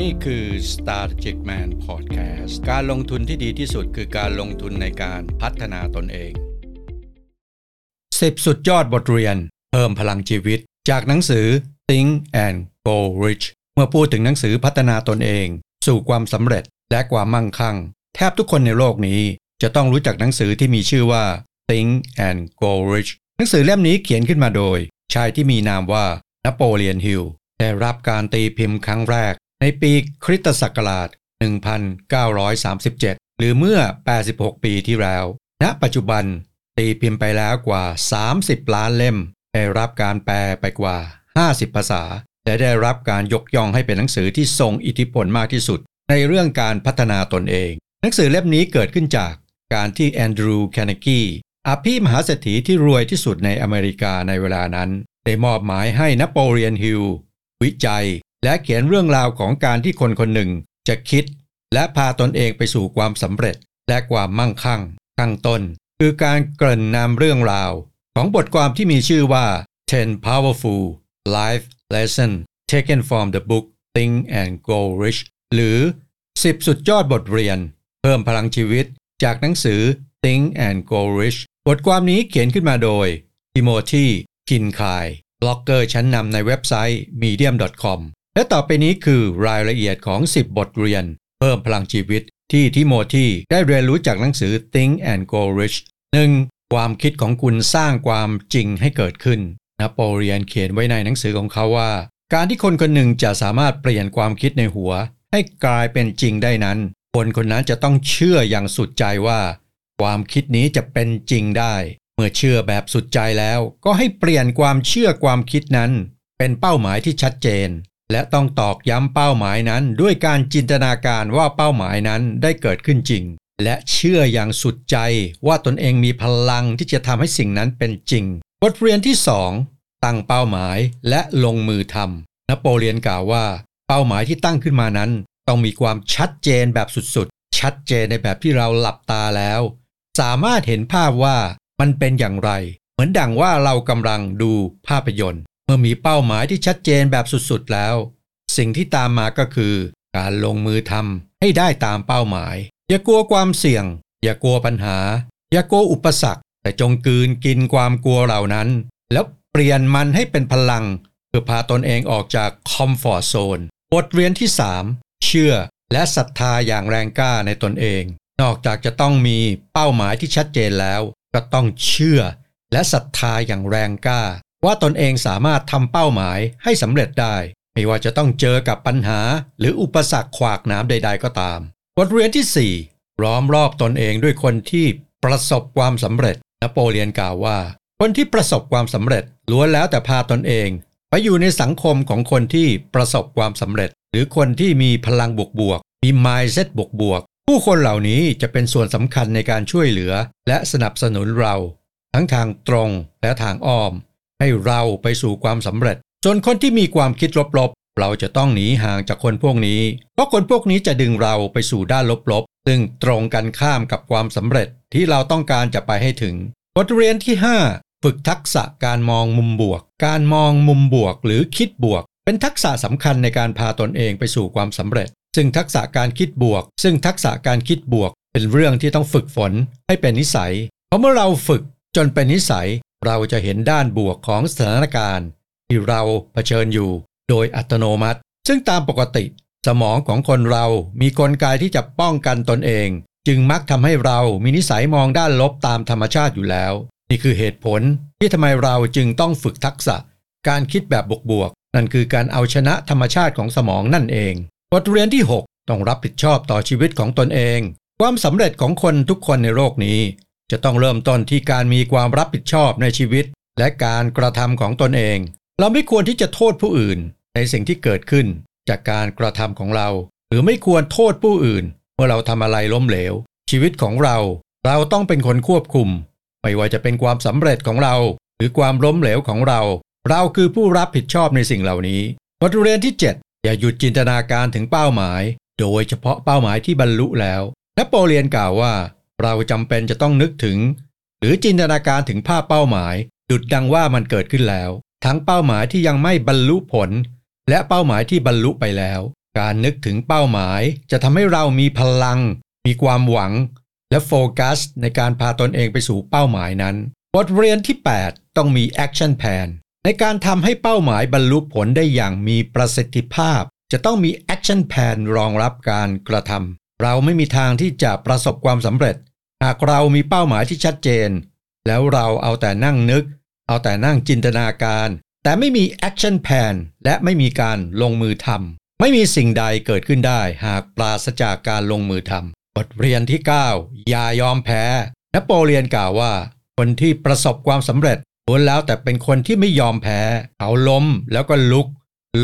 นี่คือ Strategic Man Podcast การลงทุนที่ดีที่สุดคือการลงทุนในการพัฒนาตนเอง 10 สุดยอดบทเรียน เพิ่มพลังชีวิต จากหนังสือ Think and Go Rich เมื่อพูดถึงหนังสือพัฒนาตนเอง สู่ความสำเร็จและความมั่งคั่ง แทบทุกคนในโลกนี้ จะต้องรู้จักหนังสือที่มีชื่อว่า Think and Go Rich หนังสือเล่มนี้เขียนขึ้นมาโดย ชายที่มีนามว่านโปเลียนฮิลได้รับการตีพิมพ์ครั้งแรก ในปีคริสตศักราช 1937 หรือเมื่อ 86 ปีที่แล้ว ณ ปัจจุบันตีพิมพ์ไปแล้วกว่า 30 ล้านเล่ม ได้รับการแปลไปกว่า 50 ภาษา และได้รับการยกย่องให้เป็นหนังสือที่ทรงอิทธิพลมากที่สุด ในเรื่องการพัฒนาตนเอง หนังสือเล่มนี้เกิดขึ้นจากการที่แอนดรูว์แคนเนกีอภิมหาเศรษฐีที่รวยที่สุดในอเมริกาในเวลานั้น ได้มอบหมายให้นโปเลียนฮิลวิจัย และเขียนเรื่องราวของการที่คนคนหนึ่งจะคิด และพาตนเองไปสู่ความสำเร็จและความมั่งคั่งข้างต้น คือการเกริ่นนำเรื่องราว ของบทความที่มีชื่อว่า 10 Powerful Life Lesson Taken from the Book Think and Go Rich หรือ 10 สุดยอดบทเรียน เพิ่มพลังชีวิต จากหนังสือ Think and Grow Rich บทความนี้เขียนขึ้นมาโดยทิโมธีคินคายบล็อกเกอร์ชั้นนำในเว็บไซต์ medium.com และต่อไปนี้คือรายละเอียดของ 10 บทเรียน เพิ่มพลังชีวิตที่ทิโมธีได้เรียนรู้จากหนังสือ Think and Grow Rich 1. ความคิดของคุณสร้างความจริงให้เกิดขึ้นนโปเลียนเขียนไว้ในหนังสือของเขาว่า การที่คนคนหนึ่งจะสามารถเปลี่ยนความคิดในหัว ให้กลายเป็นจริงได้นั้น คนคนนั้นจะต้องเชื่ออย่างสุดใจว่า ความคิดนี้จะเป็นจริงได้ เมื่อเชื่อแบบสุดใจแล้ว ก็ให้เปลี่ยนความเชื่อความคิดนั้น เป็นเป้าหมายที่ชัดเจน และต้องตอกย้ำเป้าหมายนั้นด้วยการจินตนาการว่าเป้าหมายนั้นได้เกิดขึ้นจริง และเชื่ออย่างสุดใจว่าตนเองมีพลังที่จะทำให้สิ่งนั้นเป็นจริง บทเรียนที่ 2 ตั้งเป้าหมายและลงมือทำนโปเลียนกล่าวว่า เป้าหมายที่ตั้งขึ้นมานั้น ต้องมีความชัดเจนแบบสุดๆ ชัดเจนในแบบที่เราหลับตาแล้ว สามารถเห็นภาพว่ามันเป็นอย่างไร เหมือนดังว่าเรากำลังดูภาพยนตร์ มื่อมีเป้าหมายที่ชัดเจนแบบสุดๆแล้ว สิ่งที่ตามมาก็คือ การลงมือทำให้ได้ตามเป้าหมาย อย่ากลัวความเสี่ยง อย่ากลัวปัญหา อย่ากลัวอุปสรรค แต่จงกืนกินความกลัวเหล่านั้น แล้วเปลี่ยนมันให้เป็นพลังเพื่อพาตนเองออกจากคอมฟอร์ทโซนบทเรียนที่ 3 เชื่อและศรัทธาอย่างแรงกล้าในตนเอง นอกจากจะต้องมีเป้าหมายที่ชัดเจนแล้ว ก็ต้องเชื่อและศรัทธาอย่างแรงกล้า ว่าตนเองสามารถทำเป้าหมายให้สำเร็จได้ ไม่ว่าจะต้องเจอกับปัญหา หรืออุปสรรคขวากน้ำใด ๆ ก็ตาม บทเรียนที่ 4 ล้อมรอบตนเองด้วยคนที่ประสบความสำเร็จนโปเลียนกล่าวว่า คนที่ประสบความสำเร็จล้วนแล้วแต่พาตนเอง ไปอยู่ในสังคมของคนที่ประสบความสำเร็จ หรือคนที่มีพลังบวกๆมี mindset บวกๆผู้คนเหล่านี้จะเป็นส่วนสำคัญในการช่วยเหลือ และสนับสนุนเรา ทั้งทางตรงและทางอ้อม ให้เราไปสู่ความสำเร็จส่วนคนที่มีความคิดลบๆ เราจะต้องหนีห่างจากคนพวกนี้ เพราะคนพวกนี้จะดึงเราไปสู่ด้านลบๆ ซึ่งตรงกันข้ามกับความสำเร็จที่เราต้องการจะไปให้ถึง บทเรียนที่ 5 ฝึกทักษะการมองมุมบวก การมองมุมบวกหรือคิดบวก เป็นทักษะสำคัญในการพาตนเองไปสู่ความสำเร็จ ซึ่งทักษะการคิดบวก ซึ่งทักษะการคิดบวก เป็นเรื่องที่ต้องฝึกฝนให้เป็นนิสัย เพราะเมื่อเราฝึกจนเป็นนิสัย เราจะเห็นด้านบวกของสถานการณ์ ที่เราเผชิญอยู่ โดยอัตโนมัติ ซึ่งตามปกติ สมองของคนเรามีกลไกที่จะป้องกันตนเอง จึงมักทำให้เรามีนิสัยมองด้านลบตามธรรมชาติอยู่แล้ว นี่คือเหตุผลที่ทำไมเราจึงต้องฝึกทักษะ การคิดแบบบวกๆนั่นคือการเอาชนะธรรมชาติของสมองนั่นเองบทเรียนที่ 6 ต้องรับผิดชอบต่อชีวิตของตนเอง ความสำเร็จของคนทุกคนในโลกนี้ จะต้องเริ่มต้นที่การมีความรับผิดชอบในชีวิต และการกระทำของตนเอง เราไม่ควรที่จะโทษผู้อื่น ในสิ่งที่เกิดขึ้น จากการกระทำของเรา หรือไม่ควรโทษผู้อื่น เมื่อเราทำอะไรล้มเหลว ชีวิตของเรา เราต้องเป็นคนควบคุม ไม่ว่าจะเป็นความสำเร็จของเรา หรือความล้มเหลวของเรา เราคือผู้รับผิดชอบในสิ่งเหล่านี้บทเรียนที่ 7 อย่าหยุดจินตนาการถึงเป้าหมาย โดยเฉพาะเป้าหมายที่บรรลุแล้วนโปเลียนกล่าวว่า เราจำเป็นจะต้องนึกถึง หรือจินตนาการถึงภาพเป้าหมาย ดุดดังว่ามันเกิดขึ้นแล้ว ทั้งเป้าหมายที่ยังไม่บรรลุผล และเป้าหมายที่บรรลุไปแล้ว การนึกถึงเป้าหมายจะทำให้เรามีพลัง มีความหวัง และโฟกัส ในการพาตนเองไปสู่เป้าหมายนั้น บทเรียนที่ 8 ต้องมี Action Plan ในการทำให้เป้าหมายบรรลุผลได้อย่างมีประสิทธิภาพ จะต้องมี Action Plan รองรับการกระทำเราไม่มีทางที่จะประสบความสำเร็จ หากเรามีเป้าหมายที่ชัดเจน แล้วเราเอาแต่นั่งนึก เอาแต่นั่งจินตนาการ แต่ไม่มี Action Plan และไม่มีการลงมือทำไม่มีสิ่งใดเกิดขึ้นได้ หากปราศจากการลงมือทำบทเรียนที่ 9 อย่ายอมแพ้นโปเลียนกล่าวว่า คนที่ประสบความสำเร็จล้วนแล้วแต่เป็นคนที่ไม่ยอมแพ้ เขาล้มแล้วก็ลุก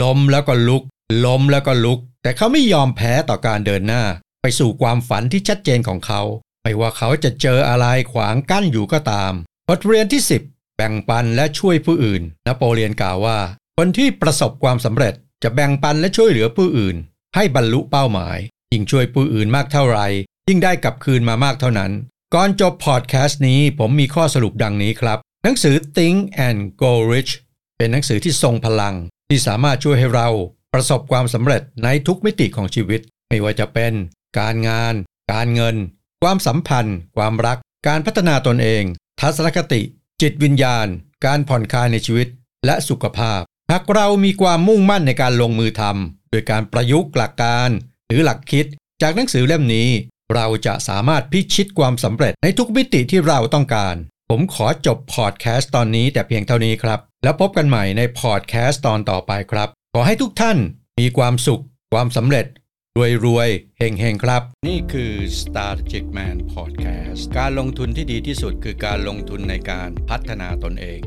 ล้มแล้วก็ลุก ล้มแล้วก็ลุก แต่เขาไม่ยอมแพ้ต่อการเดินหน้า ไปสู่ความฝันที่ชัดเจนของเขา ไม่ว่าเขาจะเจออะไรขวางกั้นอยู่ก็ตาม บทเรียนที่ 10 แบ่งปันและช่วยผู้อื่น นโปเลียนกล่าวว่า คนที่ประสบความสำเร็จจะแบ่งปันและช่วยเหลือผู้อื่น ให้บรรลุเป้าหมาย ยิ่งช่วยผู้อื่นมากเท่าไหร่ยิ่งได้กลับคืนมามากเท่านั้น ก่อนจบพอดแคสต์นี้ผมมีข้อสรุปดังนี้ครับ หนังสือ Think and Go Rich เป็นหนังสือที่ทรงพลัง ที่สามารถช่วยให้เราประสบความสำเร็จในทุกมิติของชีวิต ไม่ว่าจะเป็น การงาน การเงิน ความสัมพันธ์ ความรัก การพัฒนาตนเอง ทัศนคติ จิตวิญญาณ การผ่อนคลายในชีวิต และสุขภาพ หากเรามีความมุ่งมั่นในการลงมือทำโดยการประยุกต์หลักการ หรือหลักคิด จากหนังสือเล่มนี้ เราจะสามารถพิชิตความสำเร็จในทุกมิติที่เราต้องการ ผมขอจบพอดแคสต์ตอนนี้แต่เพียงเท่านี้ครับ แล้วพบกันใหม่ในพอดแคสต์ตอนต่อไปครับ ขอให้ทุกท่านมีความสุข ความสำเร็จ รวยรวยเฮงเฮงครับ นี่คือ Strategic Man Podcast การลงทุนที่ดีที่สุดคือการลงทุนในการพัฒนาตนเอง